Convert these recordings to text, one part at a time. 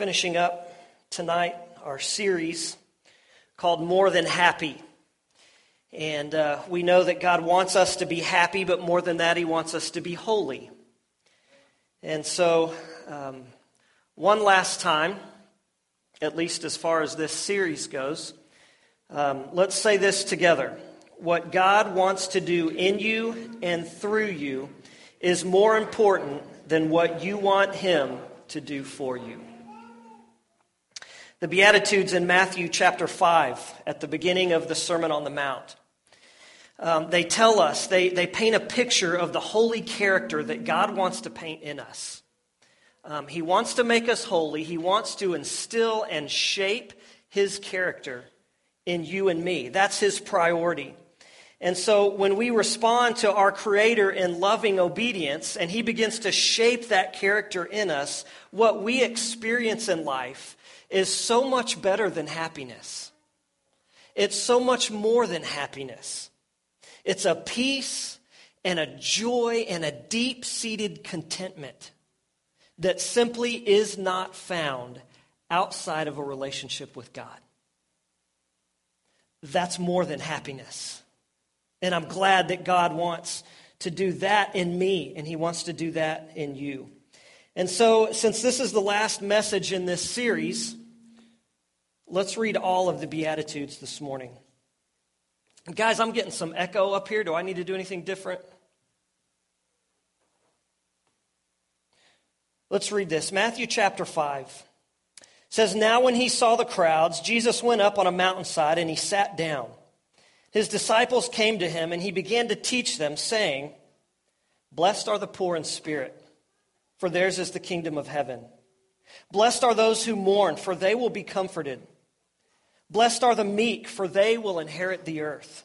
finishing up tonight our series called More Than Happy. And uh, we know that God wants us to be happy, but more than that, He wants us to be holy. And so, um, one last time, at least as far as this series goes, um, let's say this together. What God wants to do in you and through you is more important than what you want Him to do for you. The Beatitudes in Matthew chapter 5, at the beginning of the Sermon on the Mount. Um, they tell us, they, they paint a picture of the holy character that God wants to paint in us. Um, he wants to make us holy, He wants to instill and shape His character in you and me. That's His priority. And so when we respond to our Creator in loving obedience, and He begins to shape that character in us, what we experience in life is so much better than happiness. It's so much more than happiness. It's a peace and a joy and a deep seated contentment that simply is not found outside of a relationship with God. That's more than happiness. And I'm glad that God wants to do that in me, and He wants to do that in you. And so, since this is the last message in this series, Let's read all of the Beatitudes this morning. Guys, I'm getting some echo up here. Do I need to do anything different? Let's read this. Matthew chapter 5 says, Now when he saw the crowds, Jesus went up on a mountainside and he sat down. His disciples came to him and he began to teach them, saying, Blessed are the poor in spirit, for theirs is the kingdom of heaven. Blessed are those who mourn, for they will be comforted. Blessed are the meek, for they will inherit the earth.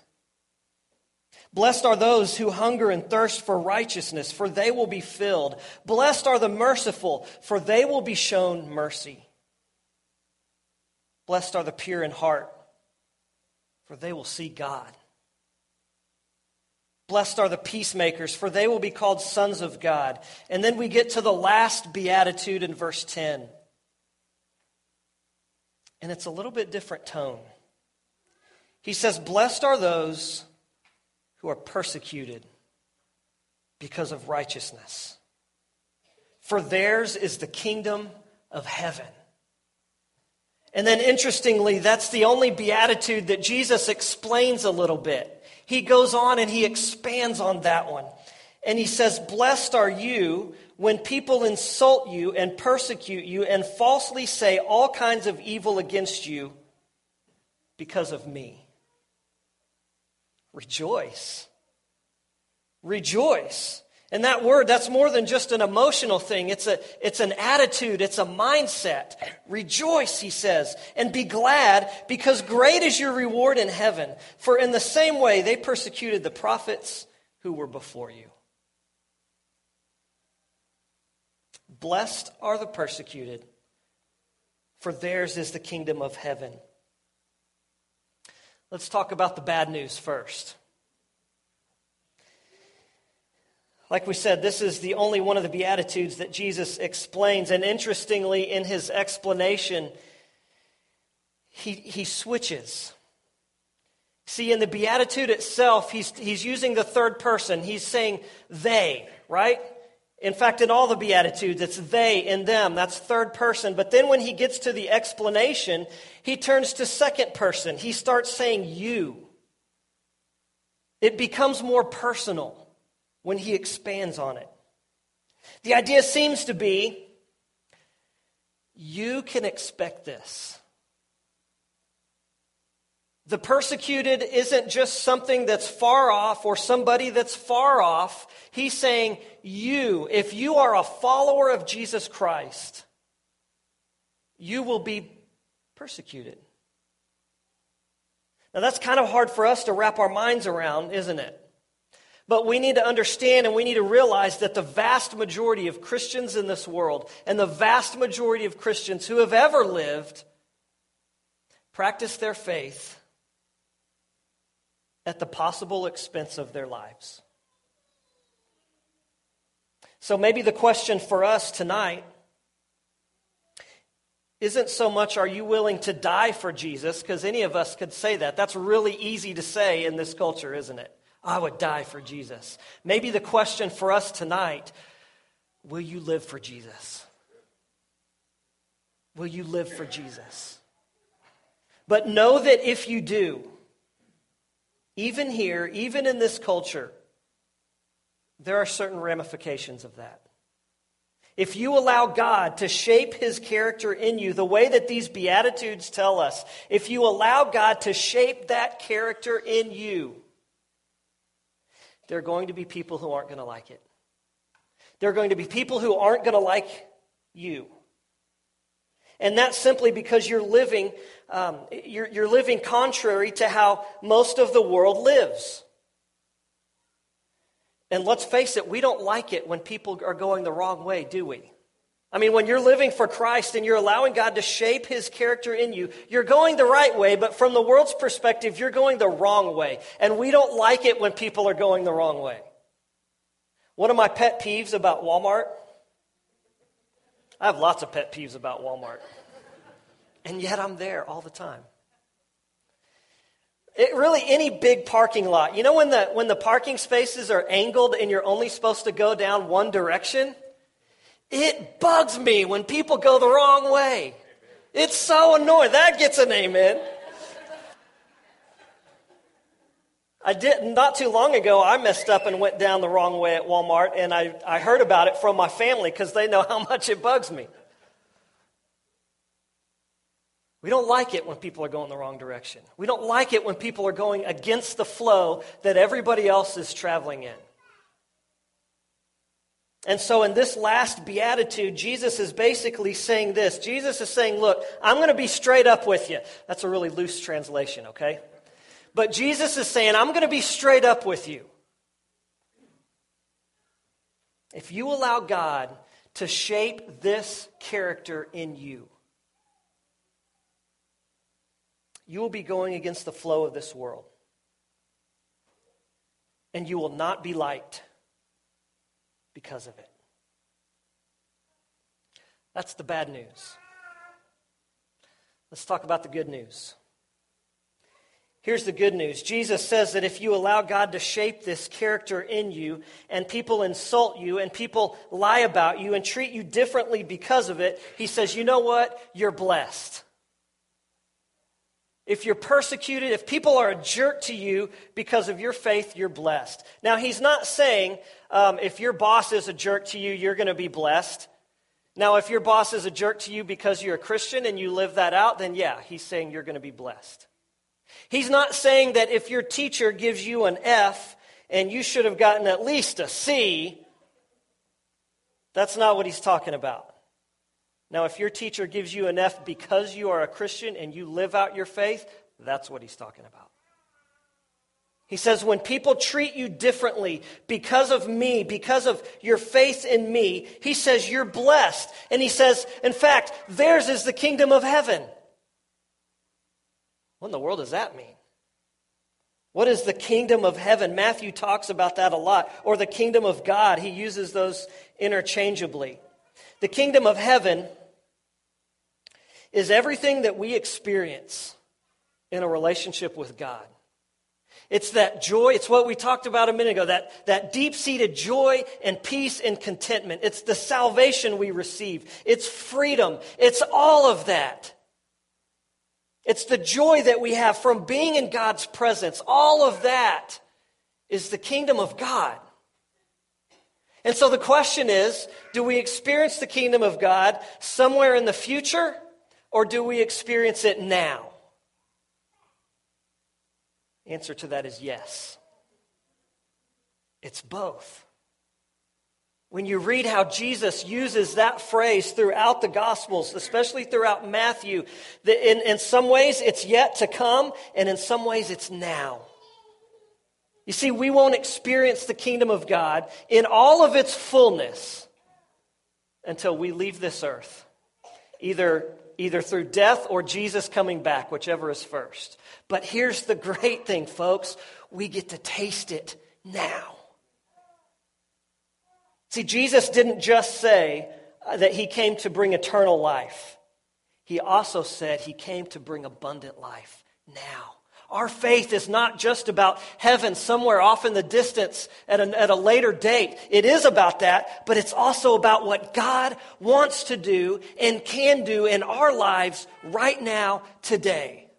Blessed are those who hunger and thirst for righteousness, for they will be filled. Blessed are the merciful, for they will be shown mercy. Blessed are the pure in heart, for they will see God. Blessed are the peacemakers, for they will be called sons of God. And then we get to the last beatitude in verse 10 and it's a little bit different tone. He says, Blessed are those who are persecuted because of righteousness, for theirs is the kingdom of heaven. And then, interestingly, that's the only beatitude that Jesus explains a little bit. He goes on and he expands on that one. And he says, Blessed are you when people insult you and persecute you and falsely say all kinds of evil against you because of me. Rejoice. Rejoice. And that word, that's more than just an emotional thing. It's, a, it's an attitude, it's a mindset. Rejoice, he says, and be glad because great is your reward in heaven. For in the same way they persecuted the prophets who were before you. Blessed are the persecuted, for theirs is the kingdom of heaven. Let's talk about the bad news first. Like we said, this is the only one of the Beatitudes that Jesus explains. And interestingly, in his explanation, he, he switches. See, in the Beatitude itself, he's, he's using the third person. He's saying they, right? In fact, in all the Beatitudes, it's they and them. That's third person. But then when he gets to the explanation, he turns to second person. He starts saying you. It becomes more personal when he expands on it. The idea seems to be you can expect this. The persecuted isn't just something that's far off or somebody that's far off. He's saying, You, if you are a follower of Jesus Christ, you will be persecuted. Now, that's kind of hard for us to wrap our minds around, isn't it? But we need to understand and we need to realize that the vast majority of Christians in this world and the vast majority of Christians who have ever lived practice their faith at the possible expense of their lives. So maybe the question for us tonight isn't so much are you willing to die for Jesus, because any of us could say that. That's really easy to say in this culture, isn't it? I would die for Jesus. Maybe the question for us tonight will you live for Jesus? Will you live for Jesus? But know that if you do, even here, even in this culture, there are certain ramifications of that. If you allow God to shape his character in you the way that these Beatitudes tell us, if you allow God to shape that character in you, there are going to be people who aren't going to like it. There are going to be people who aren't going to like you. And that's simply because you're living, um, you're, you're living contrary to how most of the world lives. And let's face it, we don't like it when people are going the wrong way, do we? I mean, when you're living for Christ and you're allowing God to shape his character in you, you're going the right way, but from the world's perspective, you're going the wrong way. And we don't like it when people are going the wrong way. One of my pet peeves about Walmart, I have lots of pet peeves about Walmart. And yet I'm there all the time. It really, any big parking lot. You know when the, when the parking spaces are angled and you're only supposed to go down one direction? It bugs me when people go the wrong way. It's so annoying. That gets an amen. I did not too long ago. I messed up and went down the wrong way at Walmart, and I, I heard about it from my family because they know how much it bugs me. We don't like it when people are going the wrong direction. We don't like it when people are going against the flow that everybody else is traveling in. And so, in this last beatitude, Jesus is basically saying this. Jesus is saying, Look, I'm going to be straight up with you. That's a really loose translation, okay? But Jesus is saying, I'm going to be straight up with you. If you allow God to shape this character in you, you will be going against the flow of this world. And you will not be liked because of it. That's the bad news. Let's talk about the good news. Here's the good news Jesus says that if you allow God to shape this character in you, and people insult you, and people lie about you, and treat you differently because of it, He says, you know what? You're blessed. If you're persecuted, if people are a jerk to you because of your faith, you're blessed. Now, he's not saying um, if your boss is a jerk to you, you're going to be blessed. Now, if your boss is a jerk to you because you're a Christian and you live that out, then yeah, he's saying you're going to be blessed. He's not saying that if your teacher gives you an F and you should have gotten at least a C, that's not what he's talking about. Now, if your teacher gives you an F because you are a Christian and you live out your faith, that's what he's talking about. He says, when people treat you differently because of me, because of your faith in me, he says, you're blessed. And he says, in fact, theirs is the kingdom of heaven. What in the world does that mean? What is the kingdom of heaven? Matthew talks about that a lot. Or the kingdom of God. He uses those interchangeably. The kingdom of heaven is everything that we experience in a relationship with God. It's that joy, it's what we talked about a minute ago, that, that deep seated joy and peace and contentment. It's the salvation we receive, it's freedom, it's all of that. It's the joy that we have from being in God's presence. All of that is the kingdom of God. And so the question is do we experience the kingdom of God somewhere in the future, or do we experience it now? Answer to that is yes. It's both. When you read how Jesus uses that phrase throughout the Gospels, especially throughout Matthew, in, in some ways it's yet to come, and in some ways it's now. You see, we won't experience the kingdom of God in all of its fullness until we leave this earth, either, either through death or Jesus coming back, whichever is first. But here's the great thing, folks we get to taste it now. See, Jesus didn't just say that he came to bring eternal life. he also said he came to bring abundant life now. Our faith is not just about heaven somewhere off in the distance at a, at a later date. It is about that, but it's also about what God wants to do and can do in our lives right now, today.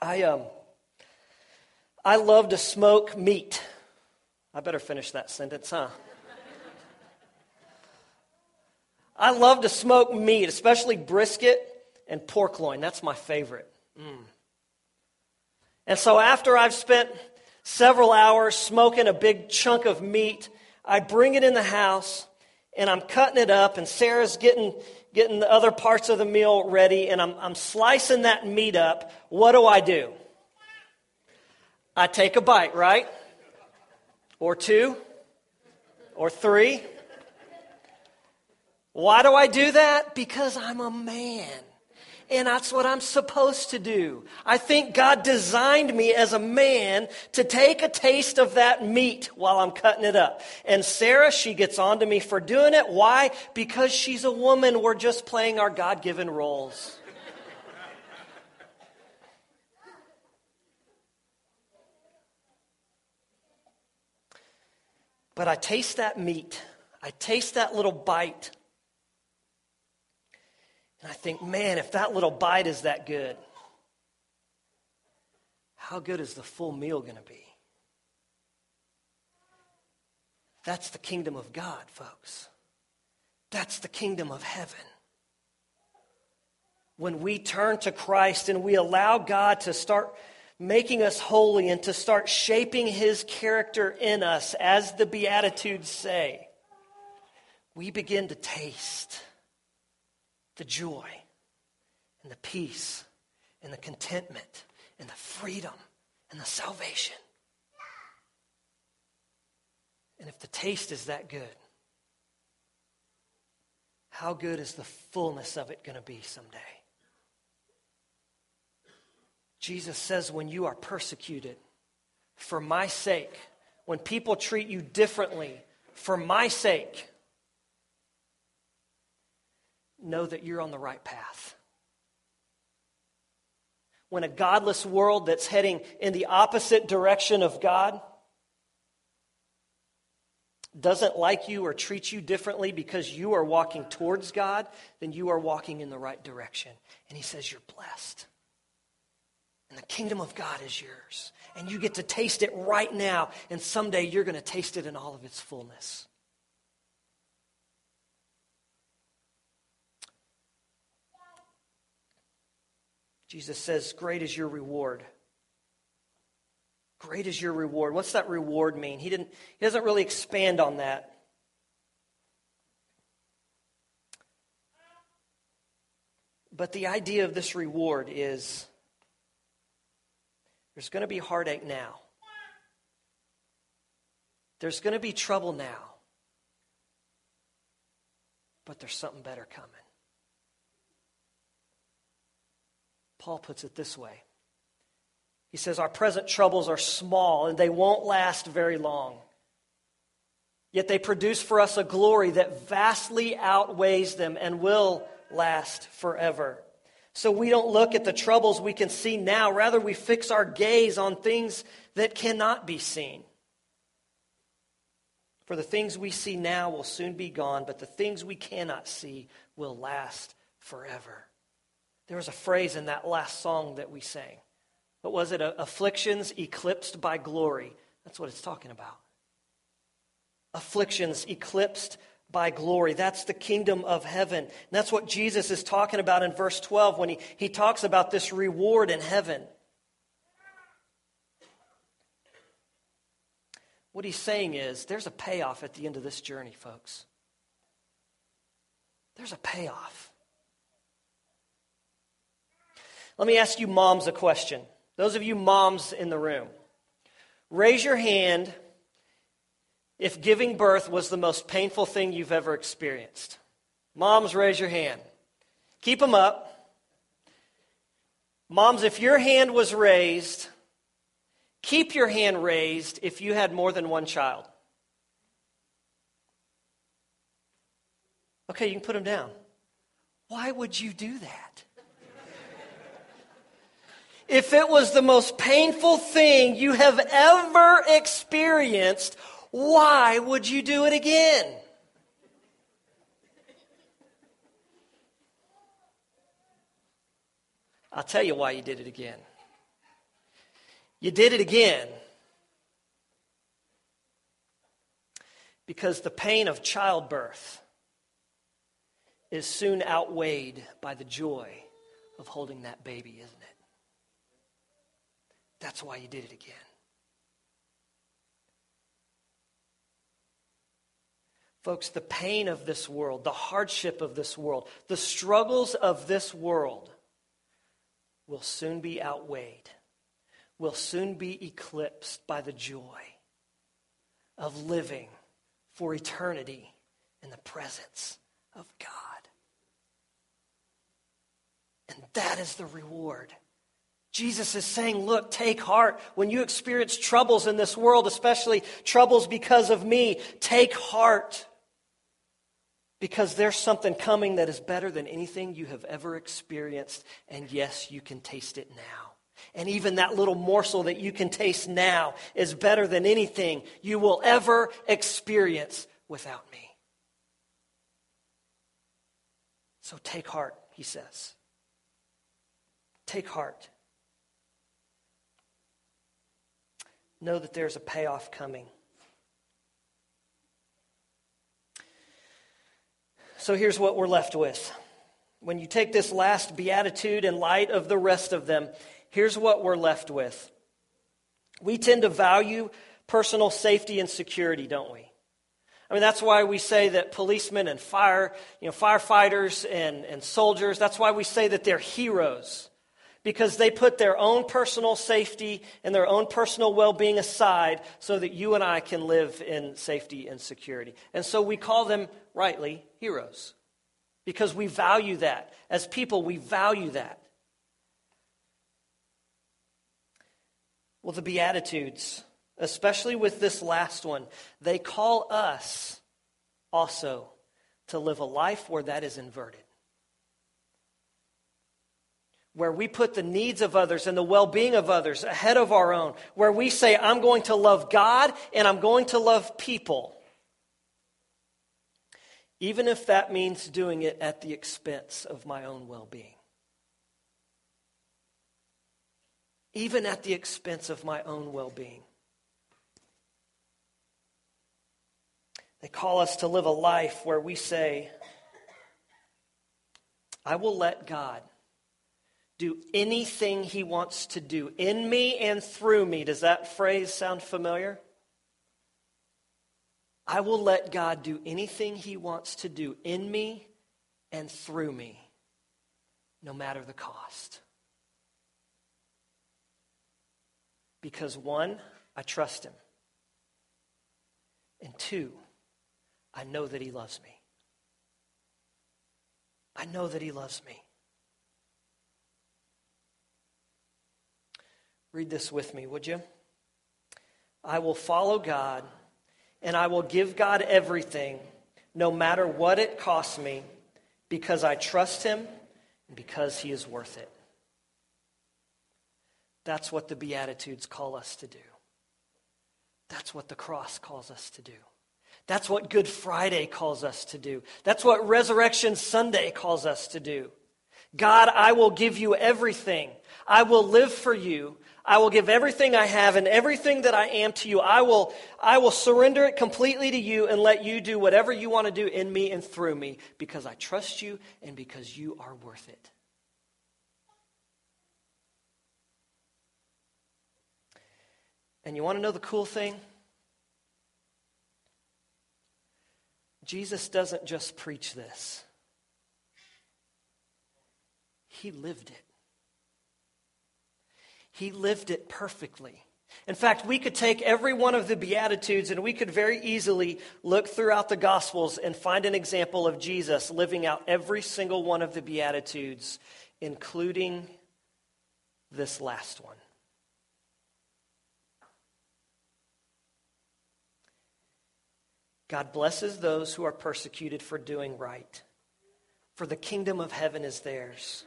I, um, I love to smoke meat. I better finish that sentence, huh? I love to smoke meat, especially brisket and pork loin. That's my favorite. Mm. And so after I've spent several hours smoking a big chunk of meat, I bring it in the house and I'm cutting it up, and Sarah's getting, getting the other parts of the meal ready, and I'm, I'm slicing that meat up. What do I do? I take a bite, right? Or two? Or three? Why do I do that? Because I'm a man. And that's what I'm supposed to do. I think God designed me as a man to take a taste of that meat while I'm cutting it up. And Sarah, she gets on to me for doing it. Why? Because she's a woman. We're just playing our God given roles. But I taste that meat. I taste that little bite. And I think, man, if that little bite is that good, how good is the full meal going to be? That's the kingdom of God, folks. That's the kingdom of heaven. When we turn to Christ and we allow God to start making us holy and to start shaping his character in us, as the Beatitudes say, we begin to taste the joy and the peace and the contentment and the freedom and the salvation. And if the taste is that good, how good is the fullness of it going to be someday? Jesus says, when you are persecuted for my sake, when people treat you differently for my sake, know that you're on the right path. When a godless world that's heading in the opposite direction of God doesn't like you or treat you differently because you are walking towards God, then you are walking in the right direction. And He says, You're blessed. And the kingdom of God is yours. And you get to taste it right now. And someday you're going to taste it in all of its fullness. Jesus says, Great is your reward. Great is your reward. What's that reward mean? He, didn't, he doesn't really expand on that. But the idea of this reward is there's going to be heartache now. There's going to be trouble now. But there's something better coming. Paul puts it this way He says, Our present troubles are small and they won't last very long. Yet they produce for us a glory that vastly outweighs them and will last forever. So we don't look at the troubles we can see now. Rather, we fix our gaze on things that cannot be seen. For the things we see now will soon be gone, but the things we cannot see will last forever. There was a phrase in that last song that we sang. What was it? Afflictions eclipsed by glory. That's what it's talking about. Afflictions eclipsed by glory. That's the kingdom of heaven. And that's what Jesus is talking about in verse 12 when he, he talks about this reward in heaven. What he's saying is there's a payoff at the end of this journey, folks. There's a payoff. Let me ask you moms a question. Those of you moms in the room, raise your hand if giving birth was the most painful thing you've ever experienced. Moms, raise your hand. Keep them up. Moms, if your hand was raised, keep your hand raised if you had more than one child. Okay, you can put them down. Why would you do that? if it was the most painful thing you have ever experienced, why would you do it again? I'll tell you why you did it again. You did it again because the pain of childbirth is soon outweighed by the joy of holding that baby, isn't it? That's why you did it again. Folks, the pain of this world, the hardship of this world, the struggles of this world will soon be outweighed, will soon be eclipsed by the joy of living for eternity in the presence of God. And that is the reward. Jesus is saying, Look, take heart. When you experience troubles in this world, especially troubles because of me, take heart. Because there's something coming that is better than anything you have ever experienced. And yes, you can taste it now. And even that little morsel that you can taste now is better than anything you will ever experience without me. So take heart, he says. Take heart. Know that there's a payoff coming. So here's what we're left with. When you take this last beatitude in light of the rest of them, here's what we're left with. We tend to value personal safety and security, don't we? I mean, that's why we say that policemen and fire, you know, firefighters and, and soldiers, that's why we say that they're heroes. Because they put their own personal safety and their own personal well being aside so that you and I can live in safety and security. And so we call them rightly, heroes. Because we value that. As people, we value that. Well, the Beatitudes, especially with this last one, they call us also to live a life where that is inverted. Where we put the needs of others and the well being of others ahead of our own. Where we say, I'm going to love God and I'm going to love people even if that means doing it at the expense of my own well being. Even at the expense of my own well being. They call us to live a life where we say, I will let God do anything He wants to do in me and through me. Does that phrase sound familiar? I will let God do anything He wants to do in me and through me, no matter the cost. Because one, I trust Him. And two, I know that He loves me. I know that He loves me. Read this with me, would you? I will follow God and I will give God everything, no matter what it costs me, because I trust Him and because He is worth it. That's what the Beatitudes call us to do. That's what the cross calls us to do. That's what Good Friday calls us to do. That's what Resurrection Sunday calls us to do. God, I will give you everything. I will live for you. I will give everything I have and everything that I am to you. I will, I will surrender it completely to you and let you do whatever you want to do in me and through me because I trust you and because you are worth it. And you want to know the cool thing? Jesus doesn't just preach this, he lived it. He lived it perfectly. In fact, we could take every one of the Beatitudes and we could very easily look throughout the Gospels and find an example of Jesus living out every single one of the Beatitudes, including this last one. God blesses those who are persecuted for doing right, for the kingdom of heaven is theirs.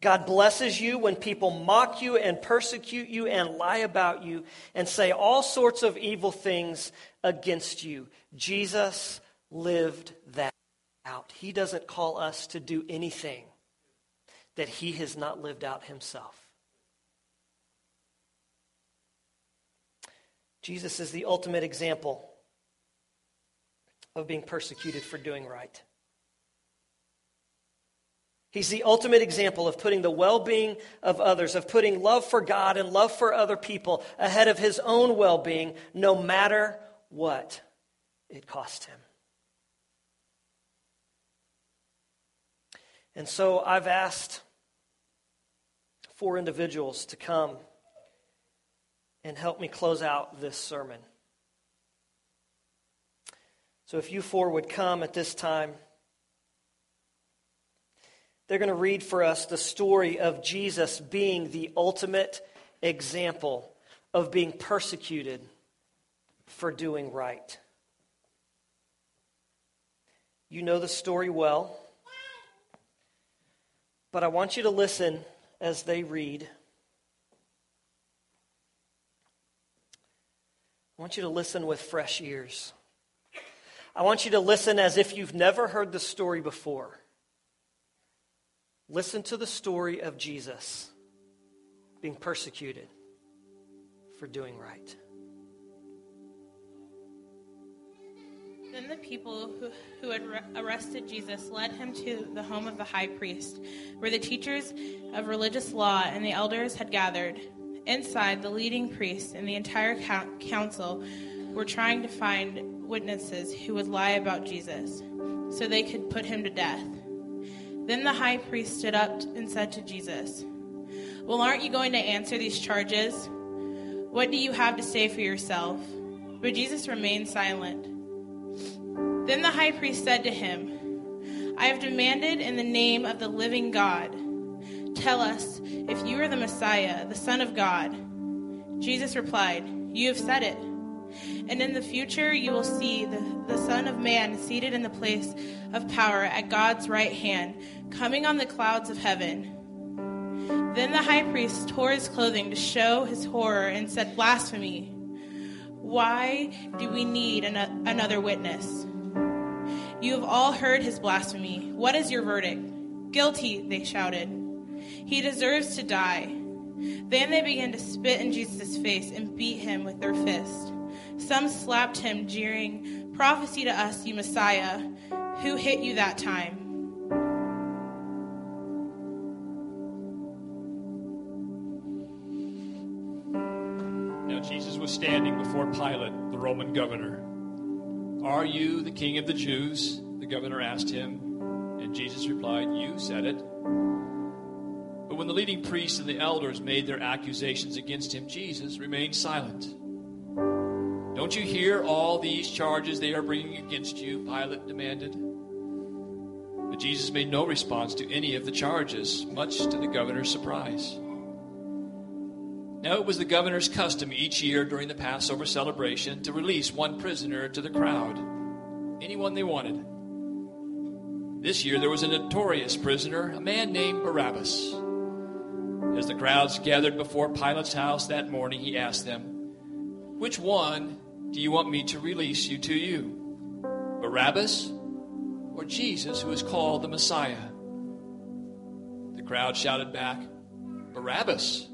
God blesses you when people mock you and persecute you and lie about you and say all sorts of evil things against you. Jesus lived that out. He doesn't call us to do anything that he has not lived out himself. Jesus is the ultimate example of being persecuted for doing right. He's the ultimate example of putting the well being of others, of putting love for God and love for other people ahead of his own well being, no matter what it cost him. And so I've asked four individuals to come and help me close out this sermon. So if you four would come at this time. They're going to read for us the story of Jesus being the ultimate example of being persecuted for doing right. You know the story well, but I want you to listen as they read. I want you to listen with fresh ears. I want you to listen as if you've never heard the story before. Listen to the story of Jesus being persecuted for doing right. Then the people who, who had arrested Jesus led him to the home of the high priest, where the teachers of religious law and the elders had gathered. Inside, the leading priests and the entire council were trying to find witnesses who would lie about Jesus so they could put him to death. Then the high priest stood up and said to Jesus, Well, aren't you going to answer these charges? What do you have to say for yourself? But Jesus remained silent. Then the high priest said to him, I have demanded in the name of the living God. Tell us if you are the Messiah, the Son of God. Jesus replied, You have said it. And in the future, you will see the, the Son of Man seated in the place of power at God's right hand, coming on the clouds of heaven. Then the high priest tore his clothing to show his horror and said, Blasphemy! Why do we need an- another witness? You have all heard his blasphemy. What is your verdict? Guilty, they shouted. He deserves to die. Then they began to spit in Jesus' face and beat him with their fists. Some slapped him, jeering, Prophecy to us, you Messiah. Who hit you that time? Now Jesus was standing before Pilate, the Roman governor. Are you the king of the Jews? The governor asked him. And Jesus replied, You said it. But when the leading priests and the elders made their accusations against him, Jesus remained silent. Don't you hear all these charges they are bringing against you? Pilate demanded. But Jesus made no response to any of the charges, much to the governor's surprise. Now it was the governor's custom each year during the Passover celebration to release one prisoner to the crowd, anyone they wanted. This year there was a notorious prisoner, a man named Barabbas. As the crowds gathered before Pilate's house that morning, he asked them, Which one do you want me to release you to you? Barabbas or Jesus, who is called the Messiah? The crowd shouted back, Barabbas.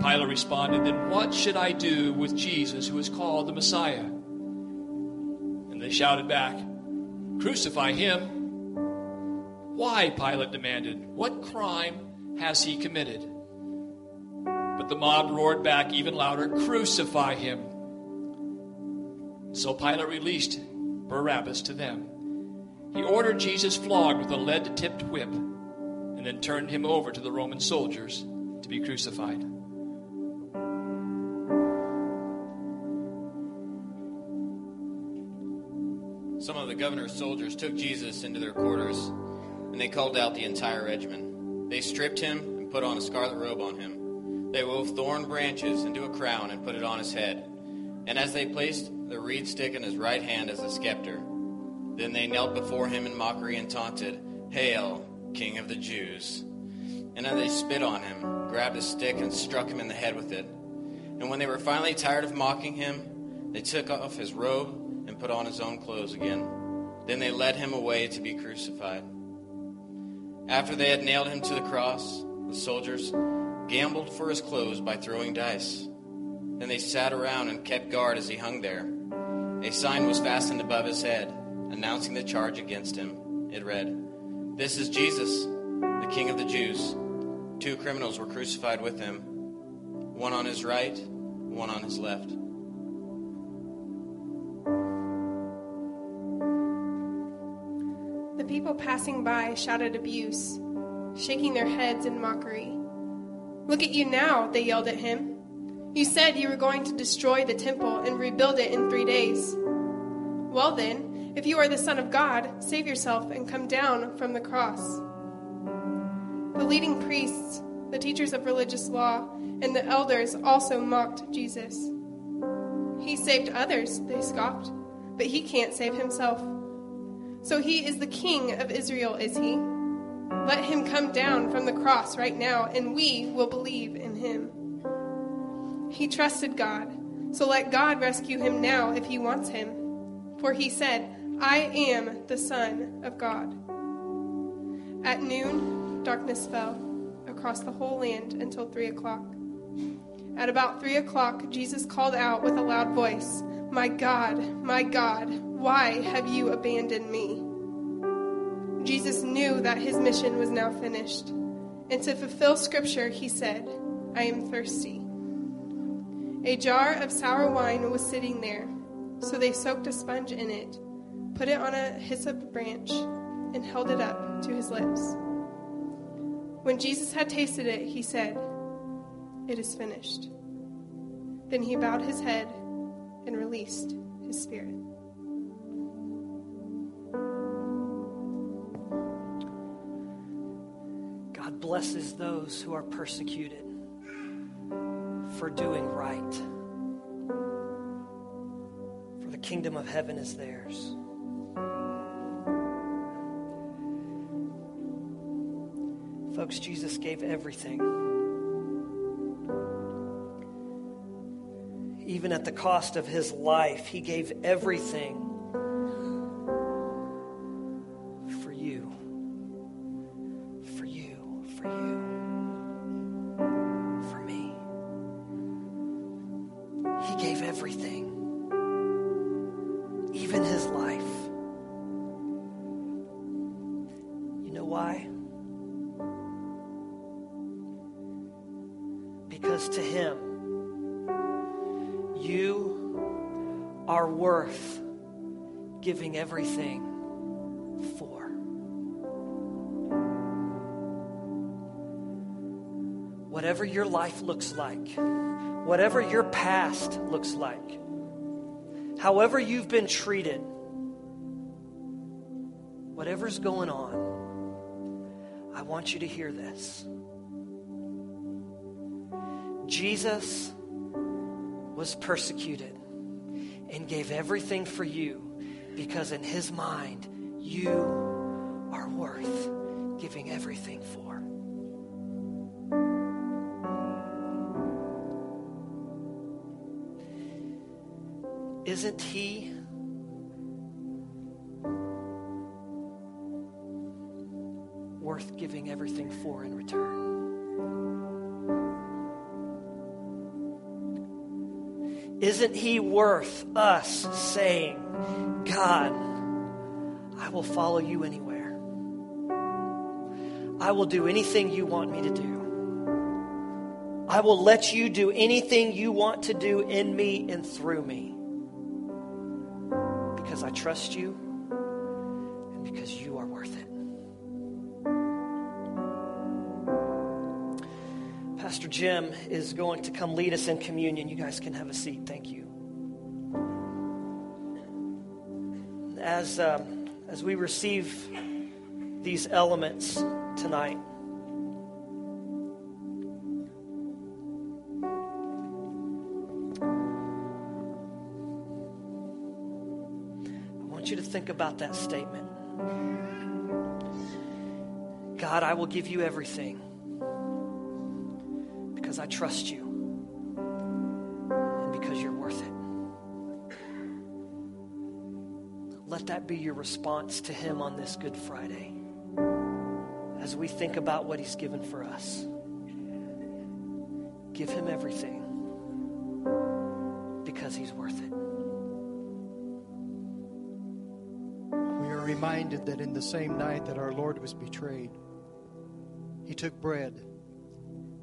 Pilate responded, Then what should I do with Jesus, who is called the Messiah? And they shouted back, Crucify him. Why? Pilate demanded. What crime has he committed? But the mob roared back even louder, Crucify him. So Pilate released Barabbas to them. He ordered Jesus flogged with a lead tipped whip and then turned him over to the Roman soldiers to be crucified. Some of the governor's soldiers took Jesus into their quarters, and they called out the entire regiment. They stripped him and put on a scarlet robe on him. They wove thorn branches into a crown and put it on his head. And as they placed the reed stick in his right hand as a scepter. Then they knelt before him in mockery and taunted, Hail, King of the Jews! And then they spit on him, grabbed a stick, and struck him in the head with it. And when they were finally tired of mocking him, they took off his robe and put on his own clothes again. Then they led him away to be crucified. After they had nailed him to the cross, the soldiers gambled for his clothes by throwing dice. Then they sat around and kept guard as he hung there. A sign was fastened above his head, announcing the charge against him. It read, This is Jesus, the King of the Jews. Two criminals were crucified with him, one on his right, one on his left. The people passing by shouted abuse, shaking their heads in mockery. Look at you now, they yelled at him. You said you were going to destroy the temple and rebuild it in three days. Well, then, if you are the Son of God, save yourself and come down from the cross. The leading priests, the teachers of religious law, and the elders also mocked Jesus. He saved others, they scoffed, but he can't save himself. So he is the king of Israel, is he? Let him come down from the cross right now, and we will believe in him. He trusted God, so let God rescue him now if he wants him. For he said, I am the Son of God. At noon, darkness fell across the whole land until three o'clock. At about three o'clock, Jesus called out with a loud voice, My God, my God, why have you abandoned me? Jesus knew that his mission was now finished, and to fulfill Scripture, he said, I am thirsty. A jar of sour wine was sitting there, so they soaked a sponge in it, put it on a hyssop branch, and held it up to his lips. When Jesus had tasted it, he said, It is finished. Then he bowed his head and released his spirit. God blesses those who are persecuted for doing right. For the kingdom of heaven is theirs. Folks, Jesus gave everything. Even at the cost of his life, he gave everything life looks like, whatever your past looks like, however you've been treated, whatever's going on, I want you to hear this. Jesus was persecuted and gave everything for you because, in his mind, you are worth giving everything for. Isn't he worth giving everything for in return? Isn't he worth us saying, God, I will follow you anywhere? I will do anything you want me to do. I will let you do anything you want to do in me and through me. Trust you and because you are worth it. Pastor Jim is going to come lead us in communion. You guys can have a seat. Thank you. As, um, as we receive these elements tonight, think about that statement. God, I will give you everything because I trust you and because you're worth it. Let that be your response to Him on this Good Friday as we think about what He's given for us. Give Him everything because He's worth it. Reminded that in the same night that our Lord was betrayed, He took bread,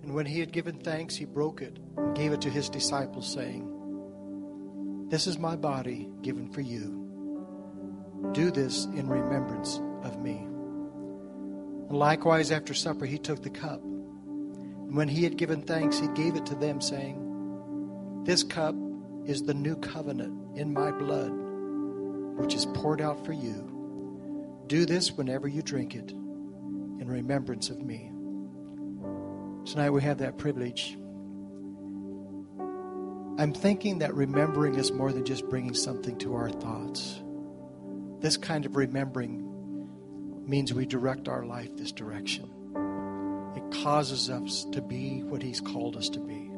and when He had given thanks, He broke it and gave it to His disciples, saying, This is my body given for you. Do this in remembrance of me. And likewise, after supper, He took the cup. And when He had given thanks, He gave it to them, saying, This cup is the new covenant in my blood, which is poured out for you. Do this whenever you drink it in remembrance of me. Tonight we have that privilege. I'm thinking that remembering is more than just bringing something to our thoughts. This kind of remembering means we direct our life this direction. It causes us to be what He's called us to be.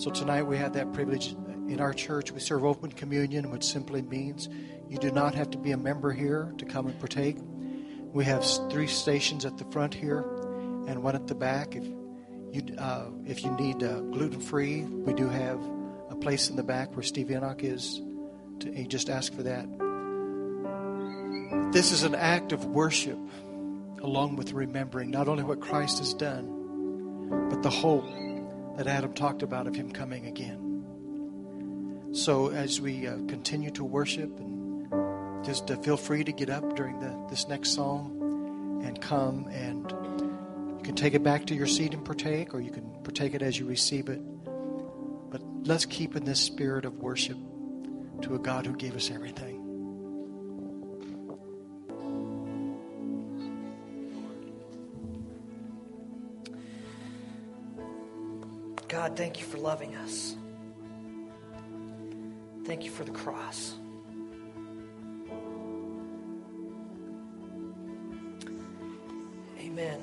So tonight we have that privilege. In our church, we serve open communion, which simply means you do not have to be a member here to come and partake. We have three stations at the front here and one at the back. If you uh, if you need uh, gluten free, we do have a place in the back where Steve Enoch is. To, you just ask for that. This is an act of worship, along with remembering not only what Christ has done, but the hope that Adam talked about of Him coming again. So as we uh, continue to worship and just uh, feel free to get up during the, this next song and come and you can take it back to your seat and partake, or you can partake it as you receive it. But let's keep in this spirit of worship to a God who gave us everything. God, thank you for loving us. Thank you for the cross. Amen.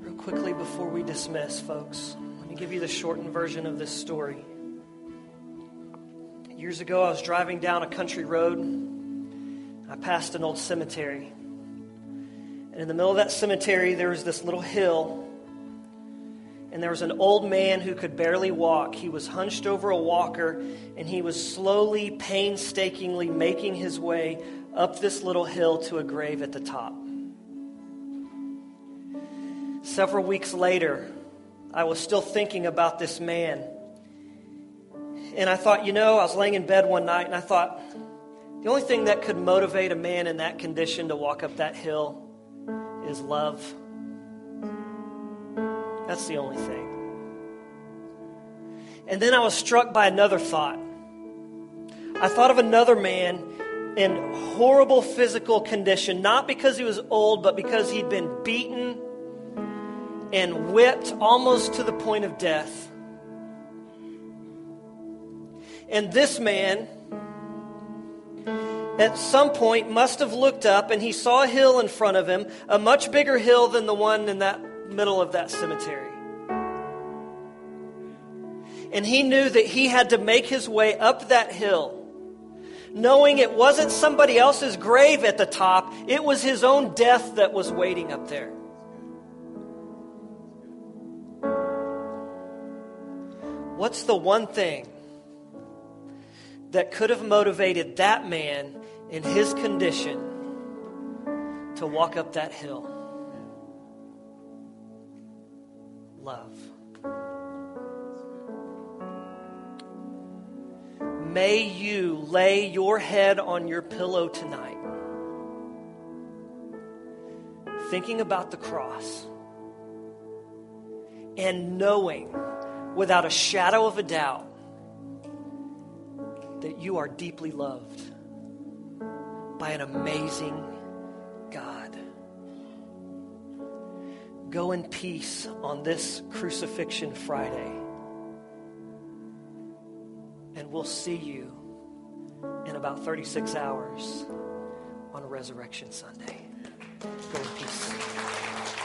Real quickly before we dismiss, folks, let me give you the shortened version of this story. Years ago, I was driving down a country road. I passed an old cemetery. And in the middle of that cemetery, there was this little hill and there was an old man who could barely walk. He was hunched over a walker, and he was slowly, painstakingly making his way up this little hill to a grave at the top. Several weeks later, I was still thinking about this man. And I thought, you know, I was laying in bed one night and I thought, the only thing that could motivate a man in that condition to walk up that hill is love. That's the only thing. And then I was struck by another thought. I thought of another man in horrible physical condition, not because he was old, but because he'd been beaten and whipped almost to the point of death. And this man, at some point, must have looked up and he saw a hill in front of him, a much bigger hill than the one in that middle of that cemetery. And he knew that he had to make his way up that hill, knowing it wasn't somebody else's grave at the top, it was his own death that was waiting up there. What's the one thing that could have motivated that man in his condition to walk up that hill? Love. May you lay your head on your pillow tonight, thinking about the cross and knowing without a shadow of a doubt that you are deeply loved by an amazing Go in peace on this Crucifixion Friday. And we'll see you in about 36 hours on Resurrection Sunday. Go in peace.